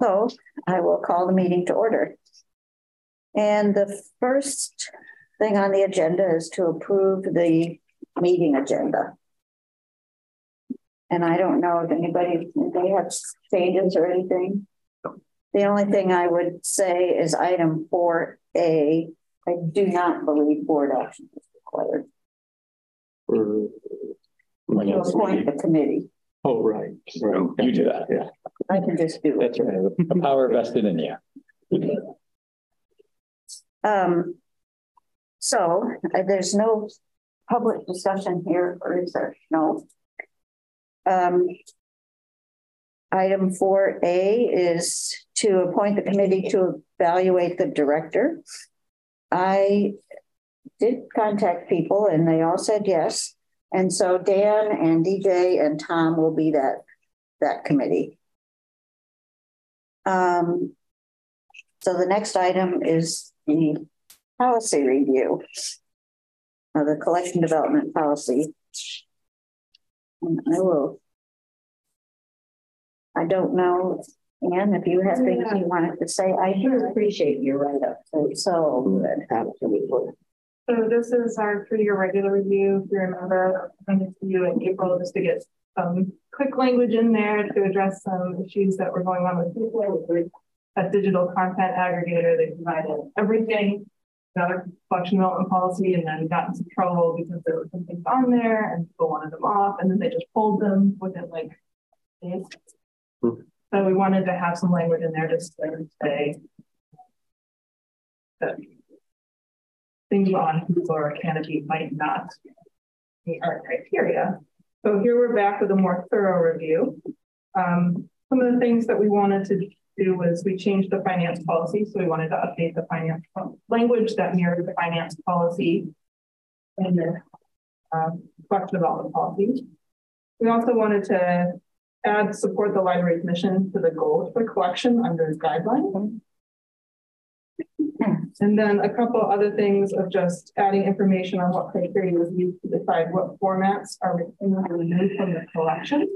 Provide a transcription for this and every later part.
So I will call the meeting to order. And the first thing on the agenda is to approve the meeting agenda. And I don't know if anybody, if they have changes or anything. The only thing I would say is item 4A. I do not believe board action is required. For To appoint the committee. Oh, right. right. You do that. Yeah. I can just do it. That's right. The power vested in you. Um, so uh, there's no public discussion here, or is there? No. Um, item 4A is to appoint the committee to evaluate the director. I did contact people and they all said yes. And so Dan and DJ and Tom will be that that committee. Um, so the next item is the policy review of the collection development policy. And I will. I don't know, Anne, if you have things you wanted to say. I do appreciate your write up. So, so good. So this is our three-year regular review. If you remember, I it to you in April just to get some quick language in there to address some issues that were going on with people. A digital content aggregator, they provided everything, another collection development policy, and then got into trouble because there were some things on there and people wanted them off, and then they just pulled them within like days. Hmm. So we wanted to have some language in there just to say that things on Hoopla or Kanopy might not meet our criteria. So here we're back with a more thorough review. Um, some of the things that we wanted to do was we changed the finance policy. So we wanted to update the finance language that mirrored the finance policy and the um, collection development policy. We also wanted to add support the library's mission to the goals for collection under guidelines. And then a couple other things of just adding information on what criteria was used to decide what formats are removed from the collection.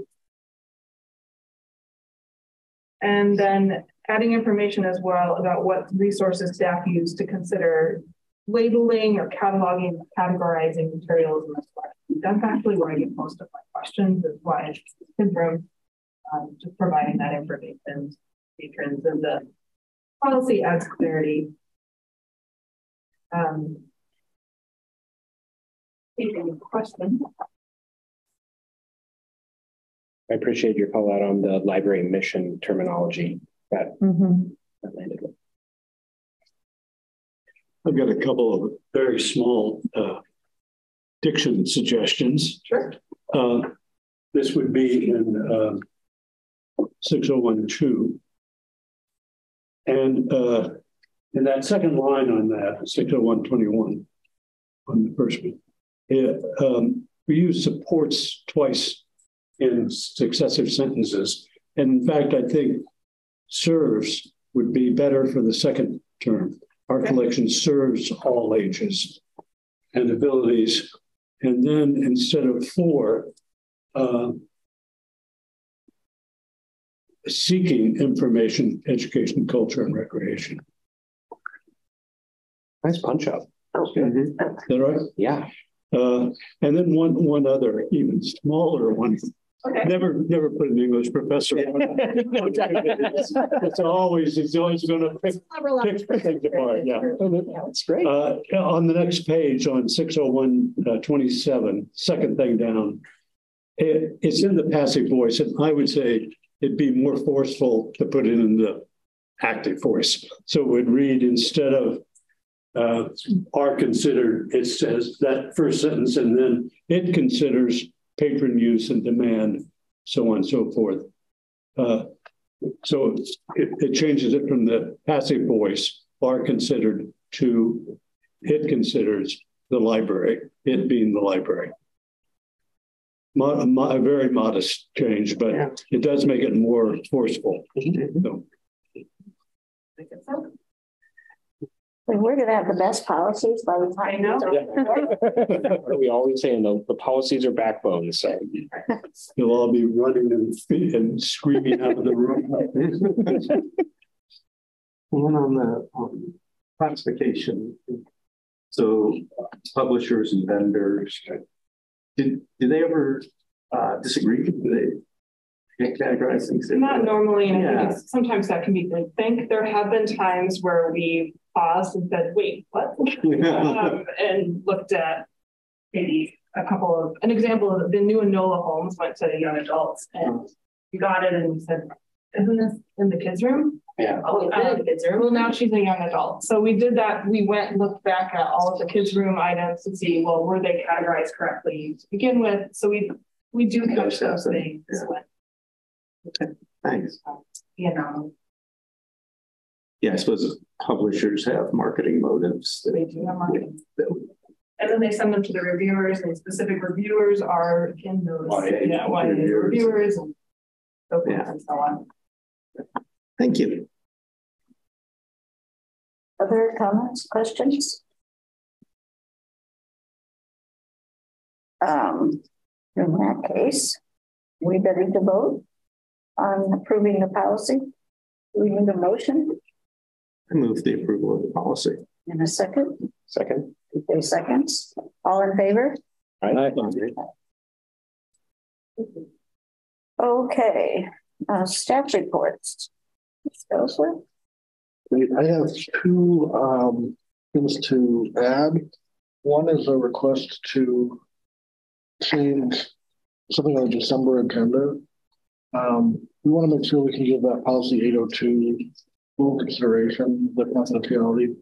And then adding information as well about what resources staff use to consider labeling or cataloging, categorizing materials in this collection. That's actually where I get most of my questions is why syndrome, um, just providing that information to patrons and the policy adds clarity um, any question? I appreciate your call out on the library mission terminology that, mm -hmm. that landed with. I've got a couple of very small uh, diction suggestions. Sure. Uh, this would be in uh, 6012. And uh, and that second line on that, 60121, on the first one, it, um, we use supports twice in successive sentences. And in fact, I think serves would be better for the second term. Our collection serves all ages and abilities. And then instead of four, uh, seeking information, education, culture, and recreation. Nice punch up. Okay. Mm -hmm. Is that right? Yeah. Uh, and then one one other, even smaller one. Okay. Never, never put an English professor on it. no, it's, it's always, it's always going to pick, pick things apart. Yeah, yeah that's great. Uh, on the next page, on 601 uh, 27, second thing down, it, it's in the passive voice, and I would say it'd be more forceful to put it in the active voice. So it would read instead of uh, are considered, it says that first sentence, and then it considers patron use and demand, so on and so forth. Uh, so it, it, changes it from the passive voice, are considered, to it considers the library, it being the library. Mo mo a very modest change, but yeah. it does make it more forceful. Mm -hmm. so. We're gonna have the best policies by the time. I What are we always saying? The, the policies are backbone, so. You'll all be running and, and screaming out of the room. One on the um, classification. So publishers and vendors, did, did they ever uh, disagree? Do they categorize things? Not normally, and I Yeah. think sometimes that can be groupthink. There have been times where we paused and said, wait, what? um, and looked at maybe a couple of, an example of the new Enola Holmes went to young adults and we got it and we said, isn't this in the kids' room? Yeah. Oh, um, it's in the kids' room. Well, now she's a young adult. So we did that. We went and looked back at all of the kids' room items to see, well, were they categorized correctly to begin with? So we, we do catch those things when, Thanks. Um, you know, Yeah, I suppose publishers have marketing motives. That, they do have marketing. And then they send them to the reviewers and specific reviewers are in those, YA yeah, YA reviewers. reviewers and so forth Yeah. and so on. Thank you. Other comments, questions? Um, in that case, we ready to vote on approving the policy? Do we need a motion I move the approval of the policy. in a second? Second. Okay, seconds. All in favor? Aye. Okay, uh, staff reports. Ms. Elsworth? I have two um, things to add. One is a request to change something on the December agenda. Um, we want to make sure we can give that policy 802 full consideration, the confidentiality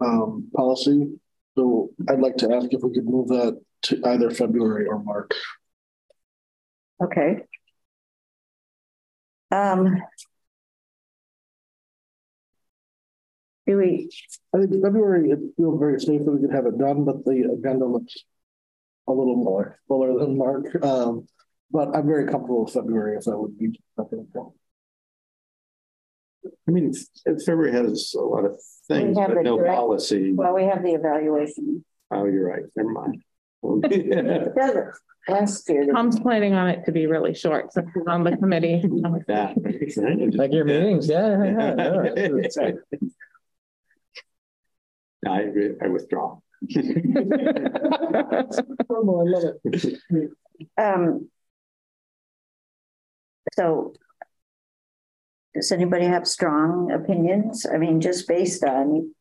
um, policy. So I'd like to ask if we could move that to either February or March. Okay. Um. Do we, I think February, it feels very safe that we could have it done, but the agenda looks a little more fuller than March. Um, but I'm very comfortable with February if that would be. something. I mean, February has a lot of things, but no direct- policy. well, we have the evaluation. Oh, you're right. Never mind. Last year. Tom's planning on it to be really short since he's on the committee. That. Like your meetings, yeah, yeah, yeah. No, I. I withdraw. I love it. Um. So. Does anybody have strong opinions? I mean, just based on.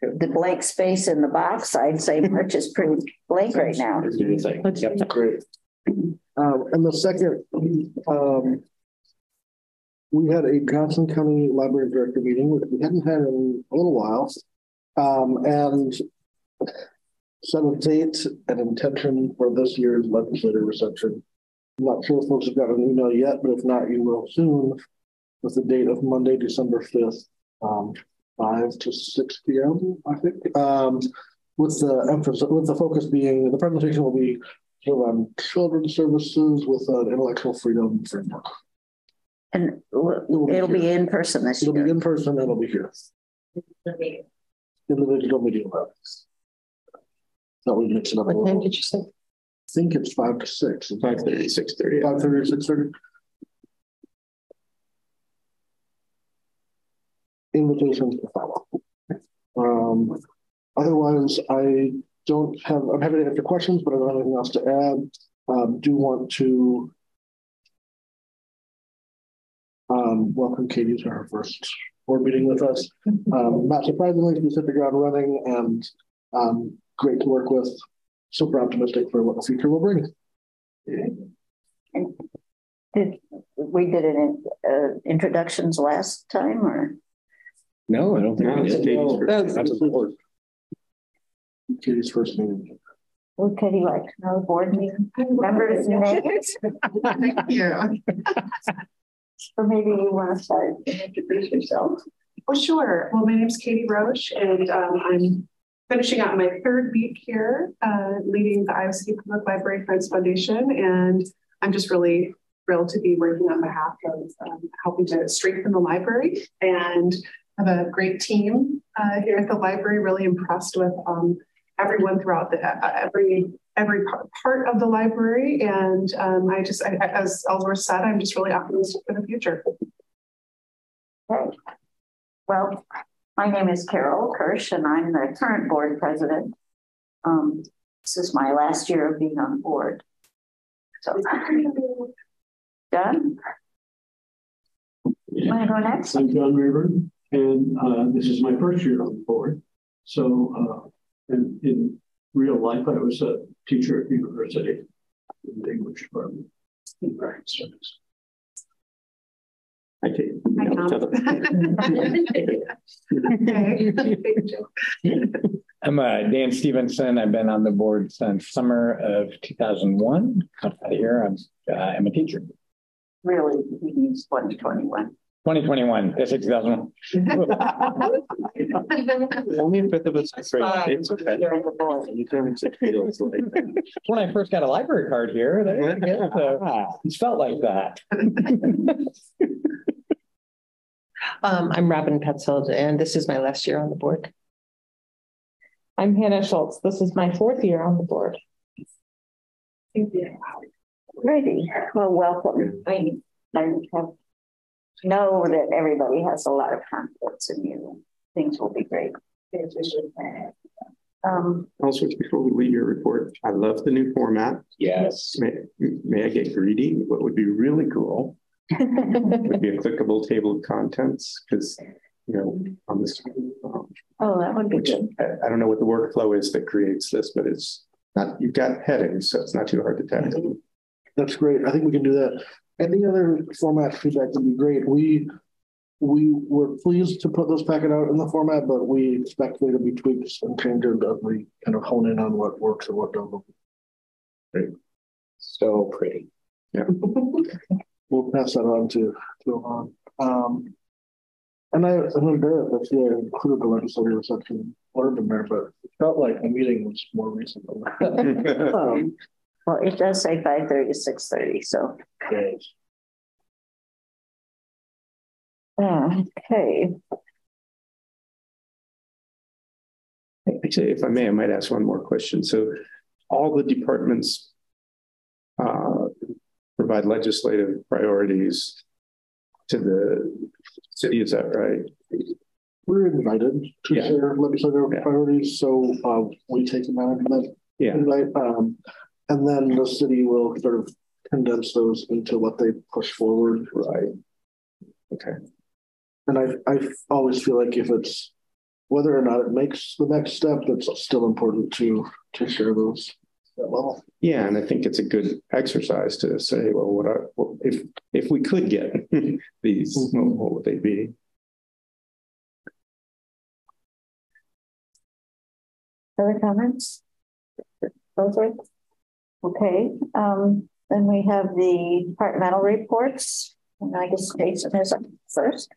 The blank space in the box, I'd say March is pretty blank right now. What do you think? Let's- Yep. Great. Um, and the second, um, we had a Johnson County Library Director meeting, which we hadn't had in a little while. Um, and set a date and intention for this year's legislative reception. I'm not sure if folks have got an email yet, but if not, you will soon. With the date of Monday, December fifth, um, five to six p.m., I think. Um, with the emphasis, with the focus being, the presentation will be sort of on children's services with an intellectual freedom framework. And w- it'll be in person this year. It'll be in person, it'll be here, in the digital media lab. That we mix it up a What time little. did you say? I think it's five to six. Five thirty, six thirty. Five thirty or six thirty. Invitations to follow. Um, otherwise, I don't have, I'm happy to answer questions, but I don't have anything else to add. Um, do want to um, welcome Katie to her first board meeting with us. Um, not surprisingly, she's hit the ground running and um, great to work with. Super optimistic for what the future will bring. And did, we did it uh, introductions last time or? No, I don't think No, we it's did. Katie's first. That's a board. Katie's first meeting. Would Katie like to know board meeting members' names? Thank you. Or maybe you want to start and introduce yourself? Oh, sure. Well, my name is Katie Roche, and um, I'm finishing out my third week here, uh, leading the Iowa City Public Library Friends Foundation. And I'm just really thrilled to be working on behalf of um, helping to strengthen the library and have a great team uh, here at the library. Really impressed with um, everyone throughout the uh, every every part of the library, and um, I just, I, as Elsworth said, I'm just really optimistic for the future. Okay. Well, my name is Carol Kirsch, and I'm the current board president. Um, this is my last year of being on board. So, done. Want to go next? I'm John Raeburn, and uh, this is my first year on the board. So, uh, and in real life, I was a teacher at the university in the English department. I do. I'm uh, Dan Stevenson. I've been on the board since summer of 2001. Out here, I'm, uh, I'm a teacher. Really, he means 2021. 2021, that's 2001. Only a fifth of us It's okay. when I first got a library card here, so it's felt like that. um, I'm Robin Paetzold, and this is my last year on the board. I'm Hannah Schultz. This is my fourth year on the board. Ready. Well, welcome. I, I have know that everybody has a lot of confidence in you. Things will be great. Um, also, before we leave your report, I love the new format. Yes. May, may I get greedy? What would be really cool would be a clickable table of contents because, you know, on this. Um, oh, that would be good. I, I, don't know what the workflow is that creates this, but it's not, you've got headings, so it's not too hard to text. That's great. I think we can do that. Any other format feedback would be great. We we were pleased to put this packet out in the format, but we expect there to be tweaks and changes as we kind of hone in on what works and what doesn't. Great. So pretty. Yeah. we'll pass that on to to on. Um, and I, I'm embarrassed that yeah, I included the legislative reception blurb in there, but it felt like the meeting was more recent. um, well, it does say 5.30 to 6.30, so. Okay. Okay. Actually, if I may, I might ask one more question. So all the departments uh, provide legislative priorities to the city, is that right? We're invited to yeah. share legislative yeah. priorities, so uh, we take the management yeah. invite. Um, and then the city will sort of condense those into what they push forward. Right. Okay. And I I always feel like if it's whether or not it makes the next step, that's still important to to share those that level. Yeah, and I think it's a good exercise to say, well, what, are, what if if we could get these, mm-hmm. what, what would they be? Other comments? Those are Okay, um, then we have the departmental reports, and I guess Jason is up first.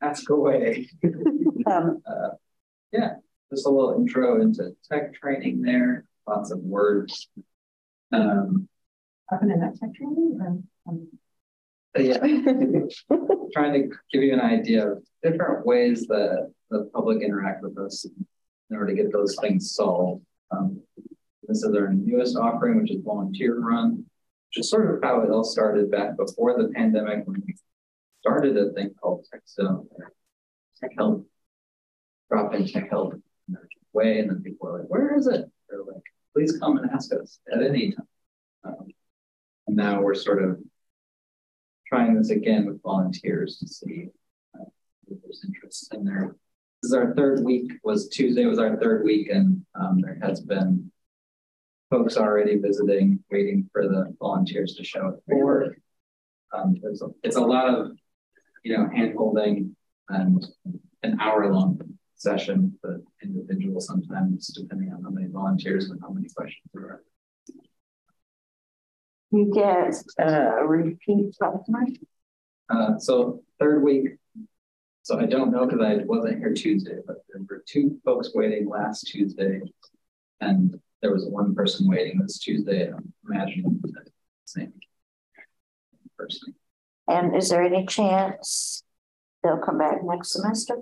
Ask away. Um, uh, yeah, just a little intro into tech training there. Lots of words. Um, Happened in that tech training? Or, um, yeah, trying to give you an idea of different ways that the public interact with us in order to get those things solved. Um, this is our newest offering, which is volunteer run, which is sort of how it all started back before the pandemic when we started a thing called Tech Zone, Tech Help, drop in Tech Help in way. And then people are like, where is it? They're like, please come and ask us at any time. Um, and now we're sort of trying this again with volunteers to see uh, if there's interest in there. This is our third week, was Tuesday was our third week, and um, there has been folks already visiting, waiting for the volunteers to show up for. Um, a, it's a lot of, you know, hand holding and an hour long session, but individual sometimes, depending on how many volunteers and how many questions there are. You get uh, a repeat customer? Uh, so third week. So I don't know because I wasn't here Tuesday, but there were two folks waiting last Tuesday, and there was one person waiting this Tuesday. I'm imagining the same person. And is there any chance they'll come back next semester?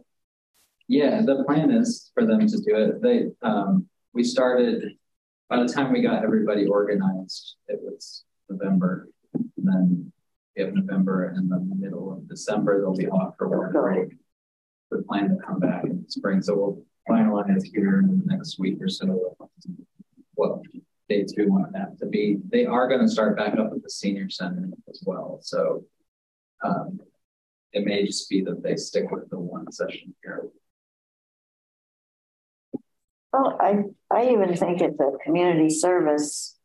Yeah, the plan is for them to do it. They um, we started by the time we got everybody organized, it was November. And then we have November and the middle of December, they'll be off for winter break. We plan to come back in the spring. So we'll finalize here in the next week or so what dates we want that to be. They are going to start back up at the senior center as well. So um, it may just be that they stick with the one session here. Well, I, I even think it's a community service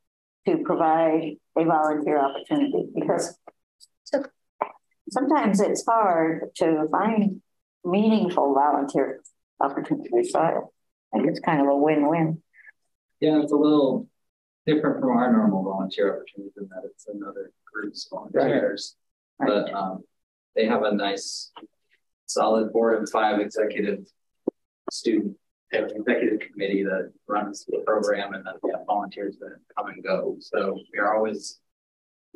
to provide a volunteer opportunity because sometimes it's hard to find meaningful volunteer opportunities. So I think it's kind of a win-win. Yeah, it's a little different from our normal volunteer opportunities in that it's another group's volunteers. Right. But um, they have a nice solid board of five executive student have an executive committee that runs the program and then we have volunteers that come and go. So we are always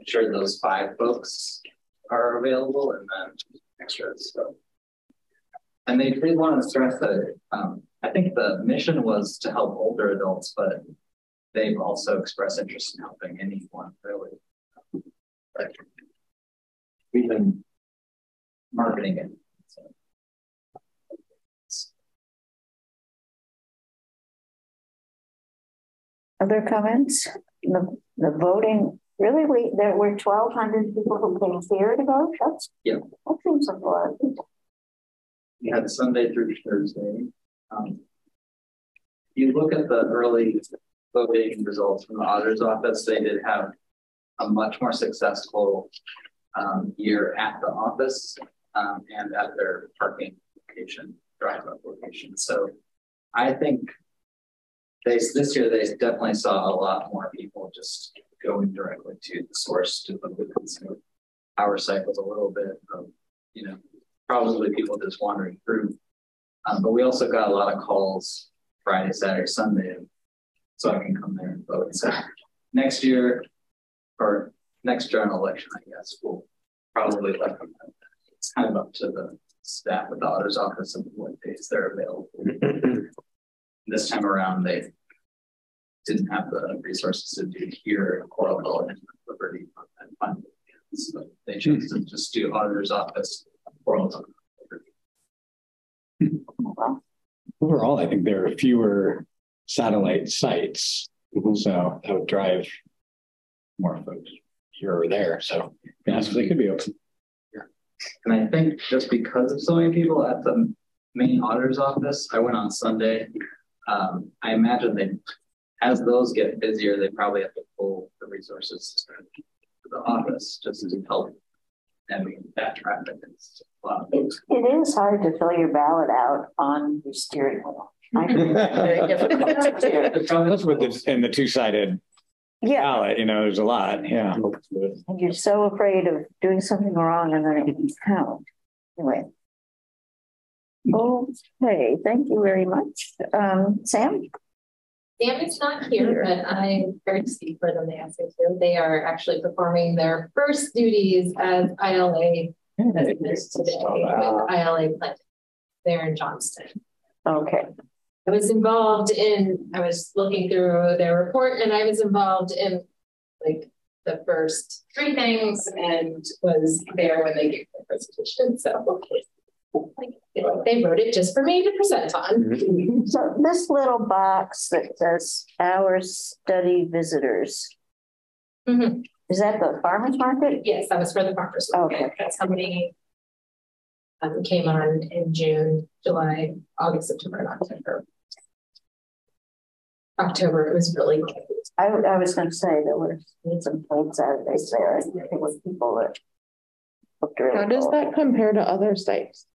sure those five folks are available and then extras. So and they did want to stress that um, I think the mission was to help older adults, but they've also expressed interest in helping anyone really. But we've been marketing it. Other comments? The, the voting, really, we there were 1,200 people who came here to vote? That's, yeah. That seems like a lot of people. We had Sunday through Thursday. Um, you look at the early voting results from the auditor's office, they did have a much more successful um, year at the office um, and at their parking location, drive-up location. So I think they this year they definitely saw a lot more people just going directly to the source to look at power cycles a little bit of you know probably people just wandering through. Um, but we also got a lot of calls friday saturday sunday so i can come there and vote. So next year or next general election i guess we'll probably let them know. It's kind of up to the staff at the auditor's office and what days they're available this time around they didn't have the resources to do here in Coralville and Liberty and fund so they hmm. chose to just do auditor's office Coralville. Overall, I think there are fewer satellite sites, so that would drive more folks here or there. So yes, they could be open. And I think just because of so many people at the main auditor's office, I went on Sunday um, I imagine they, as those get busier, they probably have to pull the resources to the office just to help having that traffic. It's a lot of things. It is hard to fill your ballot out on the steering wheel. I very difficult That's with this and the two sided yeah. ballot, you know, there's a lot. Yeah. And you're so afraid of doing something wrong and then it can count. Anyway. Okay, thank you very much. Um, Sam? Sam is not here, but I'm very to speak for them. They asked me to. They are actually performing their first duties as ILA residents today with ILA Plant there in Johnston. Okay. I was involved in, I was looking through their report and I was involved in like the first three things and was there when they gave their presentation. So they wrote it just for me to present on. Mm-hmm. So this little box that says our study visitors. Mm-hmm. Is that the farmers market? Yes, that was for the farmers market. Okay. That's how many um, came on in June, July, August, September, and October. October, it was really cute. I, I was going to say there were some folks Saturdays there. I think it was people that looked really How does cool. that compare to other sites?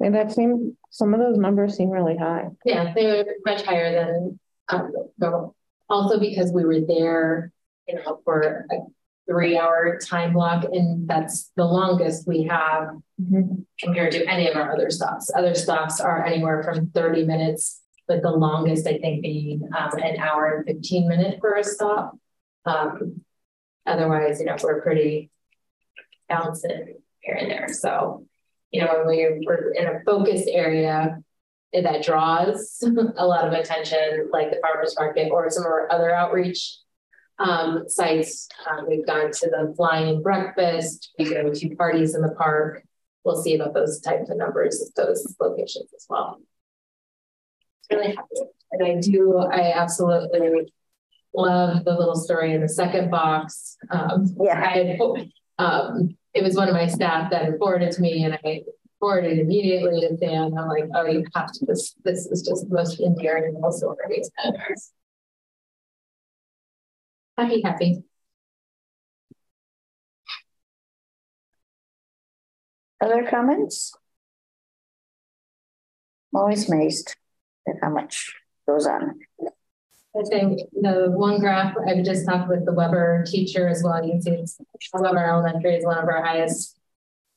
And that seemed some of those numbers seem really high. Yeah, they were much higher than um, normal. Also because we were there, you know, for a three-hour time block, and that's the longest we have mm-hmm. compared to any of our other stops. Other stops are anywhere from 30 minutes but the longest I think being um, an hour and 15 minutes for a stop. Um, otherwise, you know, we're pretty balanced here and there. So, you know, when we, we're in a focused area that draws a lot of attention, like the farmers market or some of our other outreach um, sites. Um, we've gone to the flying breakfast. We go to parties in the park. We'll see about those types of numbers at those locations as well. Really happy. And I do, I absolutely love the little story in the second box. Um, yeah. I had, um, it was one of my staff that forwarded to me and I forwarded immediately to Dan. I'm like, oh, you have to, this, this is just the most endearing little story. Happy, happy. Other comments? I'm always amazed at how much goes on. I think the one graph I've just talked with the Weber teacher as well. You can see Weber Elementary is one of our highest.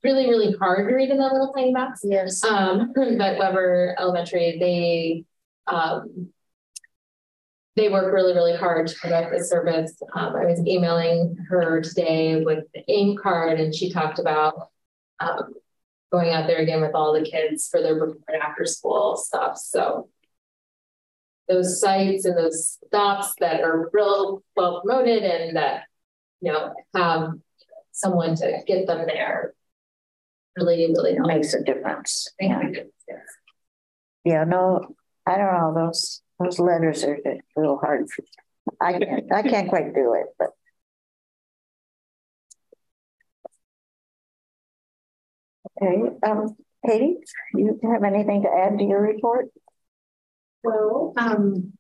Really, really hard to read in the little tiny box. Yes. Um, but Weber Elementary, they um, they work really, really hard to promote the service. Um, I was emailing her today with the AIM card, and she talked about um, going out there again with all the kids for their before and after school stuff. So those sites and those stops that are real well promoted and that you know have someone to get them there really, really helps. makes a difference. Yeah. yeah, no, I don't know those those letters are a little hard. For, I can't, I can't quite do it, but. Okay, um, Katie, you have anything to add to your report? Well, um,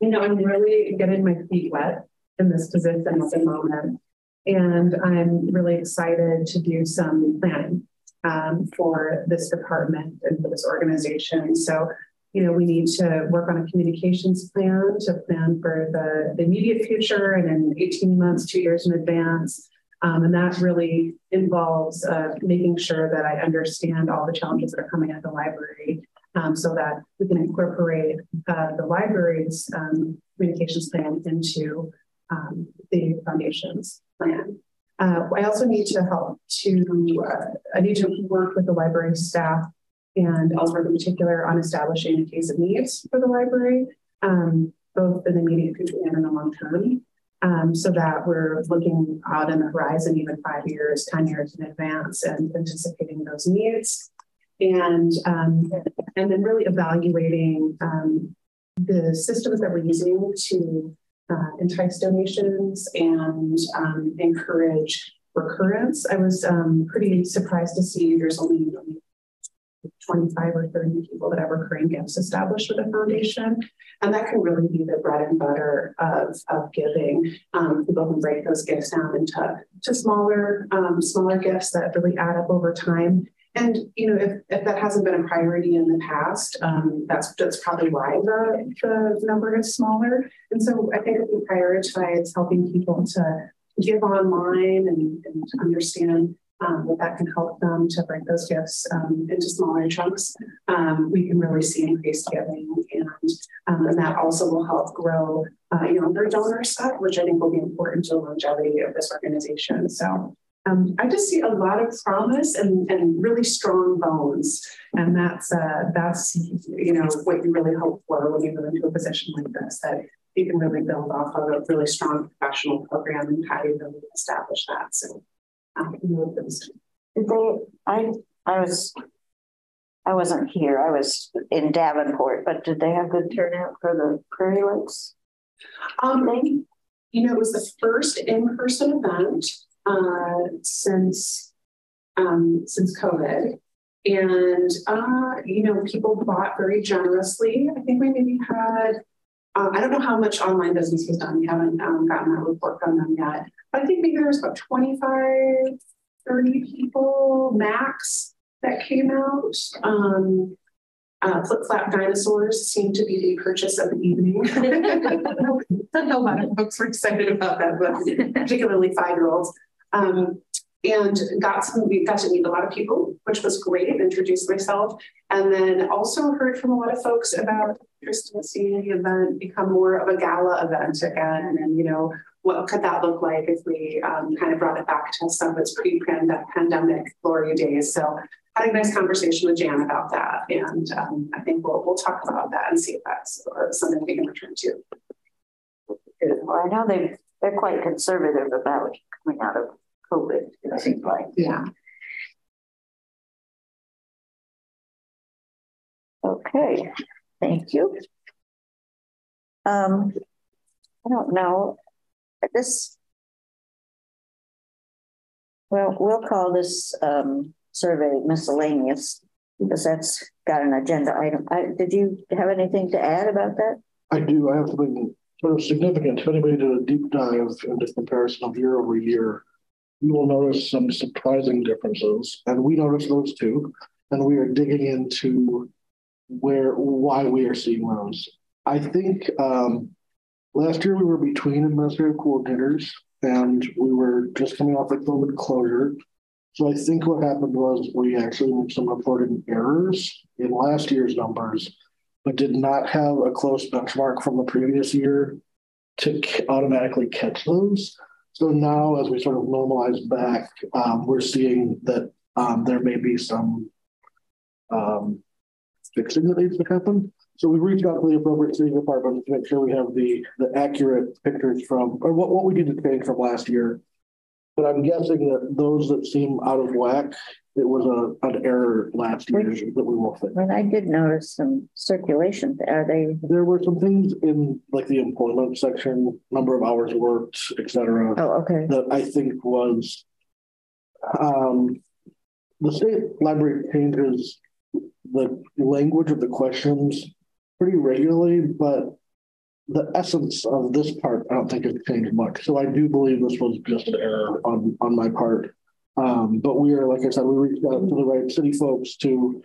you know, I'm really getting my feet wet in this position at the moment. And I'm really excited to do some planning um, for this department and for this organization. So you know, we need to work on a communications plan to plan for the, the immediate future and in 18 months, two years in advance. Um, and that really involves uh, making sure that I understand all the challenges that are coming at the library um, so that we can incorporate uh, the library's um, communications plan into um, the foundation's plan. Uh, I also need to help to, uh, I need to work with the library staff and Elsworth in particular on establishing a case of needs for the library, um, both in the immediate future and in the long term, um, so that we're looking out in the horizon, even five years, 10 years in advance and anticipating those needs. And, um, and then really evaluating um, the systems that we're using to uh, entice donations and um, encourage recurrence. I was um, pretty surprised to see there's only 25 or 30 people that have recurring gifts established with a foundation. And that can really be the bread and butter of, of giving. Um, people can break those gifts down into to smaller, um, smaller gifts that really add up over time. And you know, if, if that hasn't been a priority in the past, um, that's that's probably why the, the number is smaller. And so I think if we prioritize helping people to give online and, and understand um, that that can help them to break those gifts um, into smaller chunks, um, we can really see increased giving. And, um, and that also will help grow uh, younger donor set, which I think will be important to the longevity of this organization. So um, I just see a lot of promise and, and really strong bones. And that's, uh, that's, you know, what you really hope for when you go into a position like this, that you can really build off of a really strong professional program and how you really establish that. So did they, I, I was, I wasn't here. I was in Davenport, but did they have good turnout for the Prairie Lights? Um, you know, it was the first in-person event uh, since um, since COVID, and uh, you know, people bought very generously. I think we maybe had uh, I don't know how much online business was done. We haven't um, gotten that report from them yet. But I think maybe there was about 25, 30 people max that came out. Um, uh, Flip Flap Dinosaurs seemed to be the purchase of the evening. a lot of folks were excited about that, but particularly five year olds. Um, and got some, we got to meet a lot of people, which was great, introduced myself, and then also heard from a lot of folks about interest in seeing the event become more of a gala event again. And, you know, what could that look like if we um, kind of brought it back to some of its pre-pandemic glory days? So had a nice conversation with Jan about that. And um, I think we'll, we'll talk about that and see if that's something we can return to. Well, I know they, they're quite conservative about coming out of COVID, it seems like. Yeah. Okay, thank you. Um, I don't know. This, well, we'll call this um, survey miscellaneous because that's got an agenda item. I, did you have anything to add about that? I do. I have something sort of significant. If anybody did a deep dive into comparison of year over year, you will notice some surprising differences, and we notice those too. And we are digging into where why we are seeing those. I think um, last year we were between administrative coordinators, and we were just coming off the COVID closure. So I think what happened was we actually made some reported errors in last year's numbers, but did not have a close benchmark from the previous year to automatically catch those. So now, as we sort of normalize back, um, we're seeing that um, there may be some um, fixing that needs to happen. So we reached out to the appropriate city department to make sure we have the the accurate pictures from or what, what we need to change from last year but I'm guessing that those that seem out of whack, it was a, an error last year that we will fix. When I did notice some circulation. Are they? There were some things in like the employment section, number of hours worked, etc. Oh, okay. That I think was, um, the state library changes the language of the questions pretty regularly, but the essence of this part, I don't think has changed much. So I do believe this was just an error on on my part. Um, but we are, like I said, we reached out to the right city folks to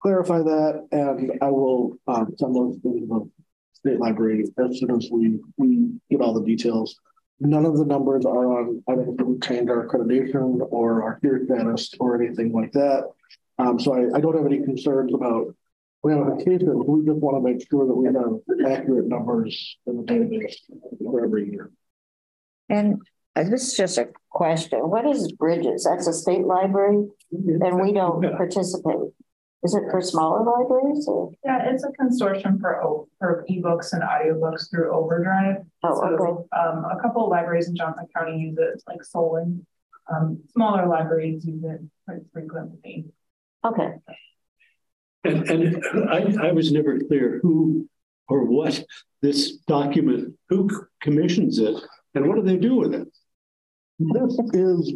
clarify that, and I will um, send those to the state library as soon as we we get all the details. None of the numbers are on. I don't think we changed our accreditation or our tier status or anything like that. Um, so I, I don't have any concerns about that we just want to make sure that we have accurate numbers in the database for every year. And this is just a question. What is Bridges? That's a state library and we don't participate. Is it for smaller libraries? Or? Yeah, it's a consortium for for ebooks and audiobooks through Overdrive. Oh, so, okay. Um, a couple of libraries in Johnson County use it, like Solon. Um, smaller libraries use it quite frequently. Okay. And, and I, I was never clear who or what this document, who commissions it, and what do they do with it? This is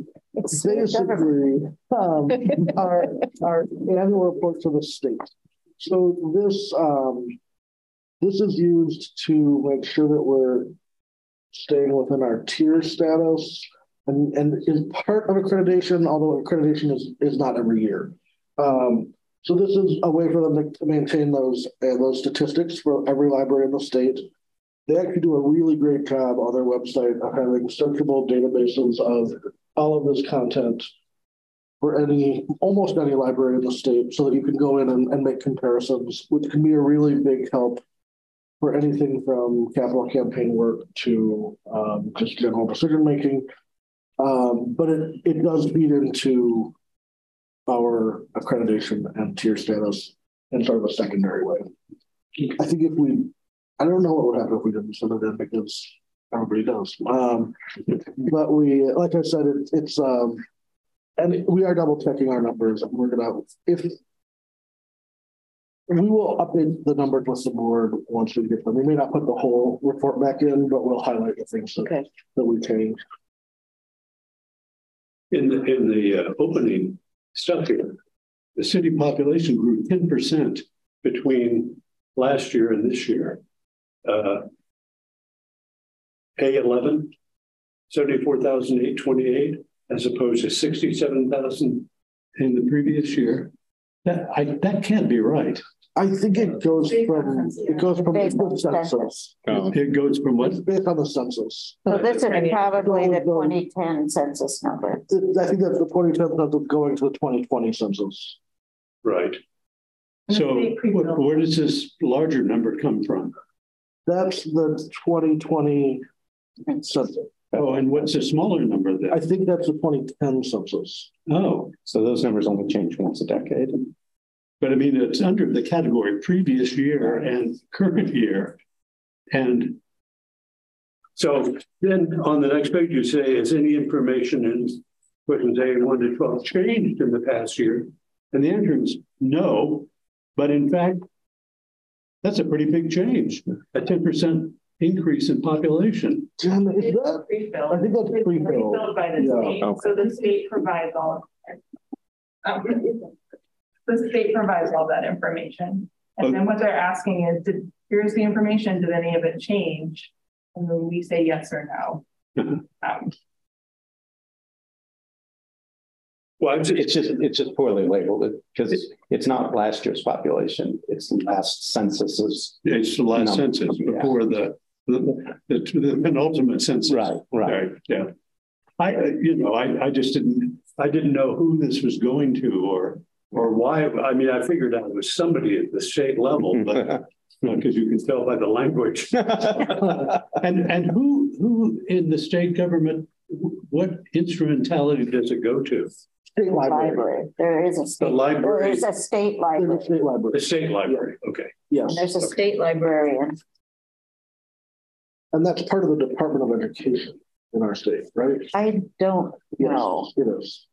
basically um, our, our annual report to the state. So this um, this is used to make sure that we're staying within our tier status and, and is part of accreditation, although accreditation is, is not every year. Um, so this is a way for them to maintain those uh, those statistics for every library in the state. They actually do a really great job on their website of having searchable databases of all of this content for any almost any library in the state, so that you can go in and, and make comparisons, which can be a really big help for anything from capital campaign work to um, just general decision making. Um, but it, it does feed into our accreditation and tier status in sort of a secondary way. I think if we, I don't know what would happen if we didn't submit it because everybody does. Um, but we, like I said, it, it's, um, and we are double checking our numbers. We're gonna, if we will update the numbers with the board once we get them. We may not put the whole report back in, but we'll highlight the things that, okay. that we changed. In the in the uh, opening stuff here. The city population grew 10% between last year and this year. Uh, A11, 74,828, as opposed to 67,000 in the previous year. That, I, that can't be right. I think it goes from, it goes from Based on the census. It goes from what? It's based on the census. So this is probably the twenty ten census number. I think that's the twenty ten census going to the twenty twenty census. Right. So wh- where does this larger number come from? That's the twenty twenty census. Oh, and what's the smaller number I think that's the twenty ten census. Oh, So those numbers only change once a decade. but I mean, it's under the category previous year and current year. And so then on the next page, you say, is any information in questions A one to twelve changed in the past year? And the answer is no, but in fact, that's a pretty big change, a ten percent increase in population. Jen, is It's that, pre-filled. I think that's It's pre-filled. pre-filled by the Yeah. state, Okay. so the state provides all. of it. Um, The state provides all that information. And then what they're asking is, did, here's the information, did any of it change? And then we say yes or no. Mhm. Um, Well, it's, It's just, it's just poorly labeled because it's not last year's population. It's the last census's. it's the last No. census Yeah. before the, the, the the penultimate census. Right, right. Right, yeah. I, you know, I, I just didn't, I didn't know who this was going to or, or why. I mean, I figured out it was somebody at the state level, but because you can tell by the language. And, and who, who in the state government, what instrumentality does it go to? State library, Library, there is a state, there library, is a state There's library, a state library, the state library, okay. yes. and there's a state librarian. And that's part of the Department of Education in our state, right? I don't Yes, know. It is.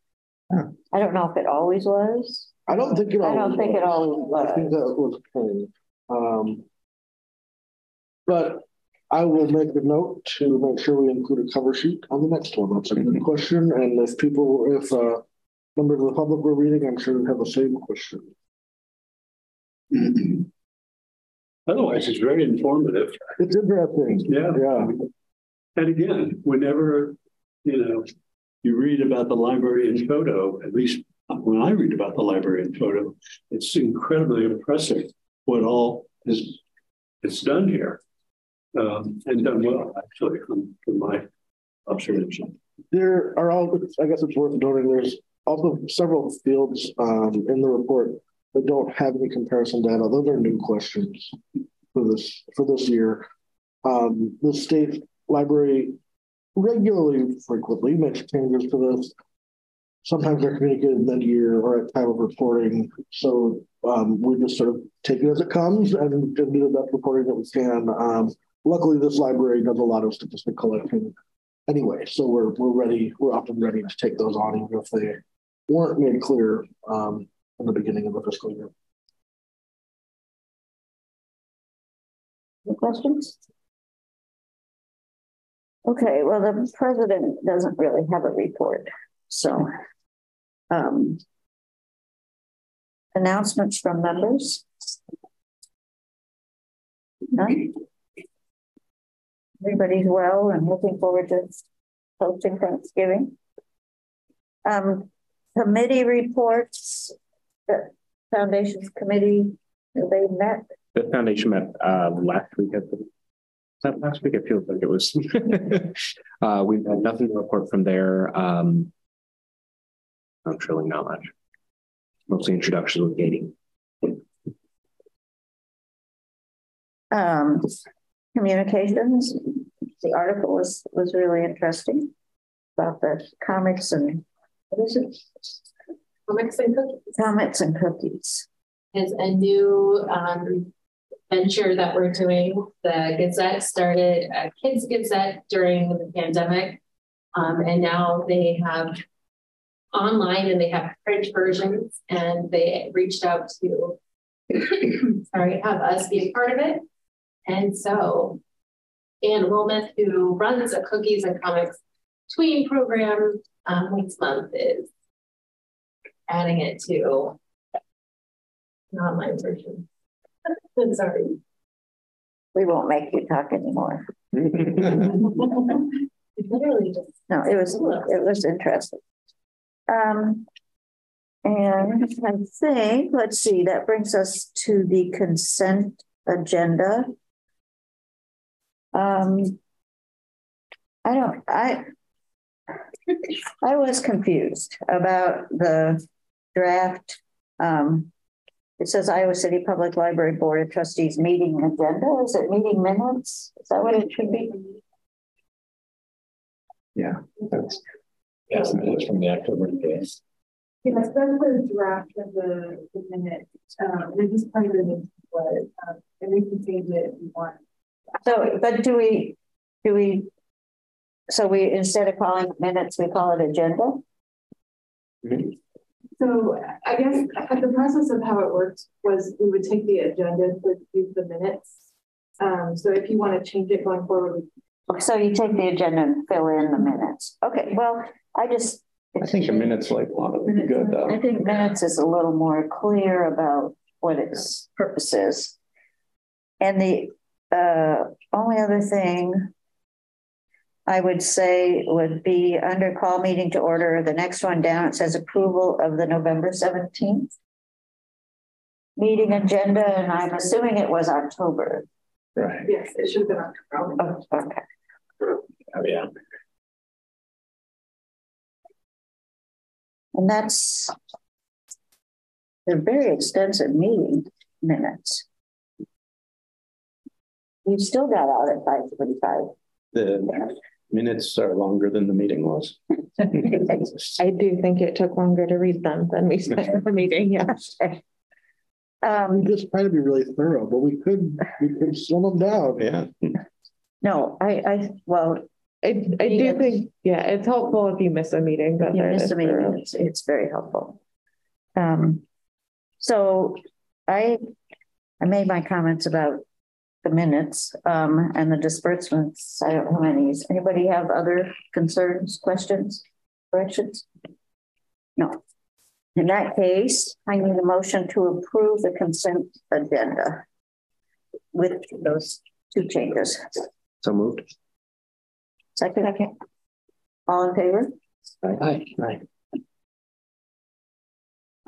I don't know if it always was. I don't think it I always. don't think it was. always I think that was changed. Um. But I will make a note to make sure we include a cover sheet on the next one. That's a good question. And if people, if uh members of the public were reading, I'm sure they have the same question. Otherwise, it's very informative. It's interesting. Yeah. Yeah. And again, whenever, you know, you read about the library in photo, at least when I read about the library in photo, it's incredibly impressive what all is, is done here. Um, and done well, actually, from, from my observation. There are all, I guess it's worth noting, there's also several fields um in the report that don't have any comparison data. Those are new questions for this, for this year. Um, the state library regularly, frequently makes changes to this. Sometimes they're communicated mid-year or at time of reporting. So um, we just sort of take it as it comes and, and do the best reporting that we can. Um, luckily, this library does a lot of statistic collecting anyway, so we're we're ready. We're often ready to take those on, even if they weren't made clear um, in the beginning of the fiscal year. Any Questions? Okay, well, the president doesn't really have a report, so. Um. Announcements from members? None? Everybody's well and looking forward to hosting Thanksgiving. Um, committee reports, the foundations committee, they met? The foundation met uh last week at the. that last week? It feels like it was. Uh, we've had nothing to report from there. Um. Not really not much. Mostly introductions with gating. Um, communications, the article was, was really interesting about the comics and, what is it? Comics and cookies Comics and cookies. is a new um, venture that we're doing. The Gazette started a Kids Gazette during the pandemic. Um, and now they have online and they have print versions and they reached out to, sorry, have us be a part of it. And so Ann Wilmoth, who runs a cookies and comics tween program um, a month is adding it to an online version. I'm sorry. We won't make you talk anymore. Literally just No, it was, it was interesting. Um, And I think, let's see, that brings us to the consent agenda. Um, I don't, I, I was confused about the draft. Um, it says Iowa City Public Library Board of Trustees meeting agenda. Is it meeting minutes? Is that what it should be? Yeah, that's Yes, minutes from the October days. Yes, that's the draft of the, the minute. Um, this is part of the, but, um, and we can change it if we want. So, but do we, do we, so we, instead of calling it minutes, we call it agenda? So I guess the process of how it worked was we would take the agenda to use the minutes. Um, so if you want to change it going forward, we So you take the agenda and fill in the minutes. Okay, well, I just. I think a minute's like a lot of good though. I think minutes is a little more clear about what its purpose is. And the uh, only other thing I would say would be under call meeting to order, the next one down, it says approval of the November 17th meeting agenda, and I'm assuming it was October. Right. yes, it should have been October. Oh, okay. Oh, yeah. And that's they're very extensive meeting minutes. You've still got out at five forty-five. The minutes are longer than the meeting was. I do think it took longer to read them than we spent in the meeting, yeah. Um, We just try to be really thorough, but we could, we could slim them down. Yeah. no, I, I, well, I, I do think, yeah, it's helpful if you miss a meeting, but you they're missed this a meeting, it's, it's very helpful. Um, so I, I made my comments about the minutes, um, and the disbursements. I don't have any. Anybody have other concerns, questions, corrections? No. In that case, I need a motion to approve the consent agenda with those two changes. So moved. Second, okay. All in favor? Aye. Aye.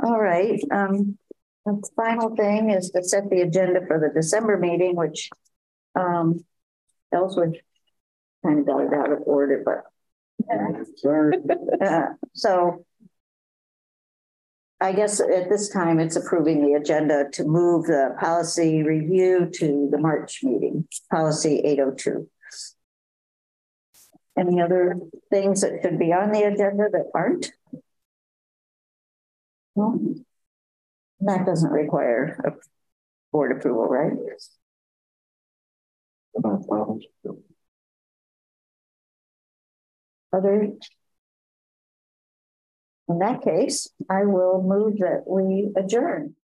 All right, um, the final thing is to set the agenda for the December meeting, which, um, Elsworth kind of got it out of order, but, Sorry. uh, so I guess at this time, it's approving the agenda to move the policy review to the March meeting, policy eight oh two. Any other things that should be on the agenda that aren't? Well, that doesn't require a board approval, right? Other? In that case, I will move that we adjourn.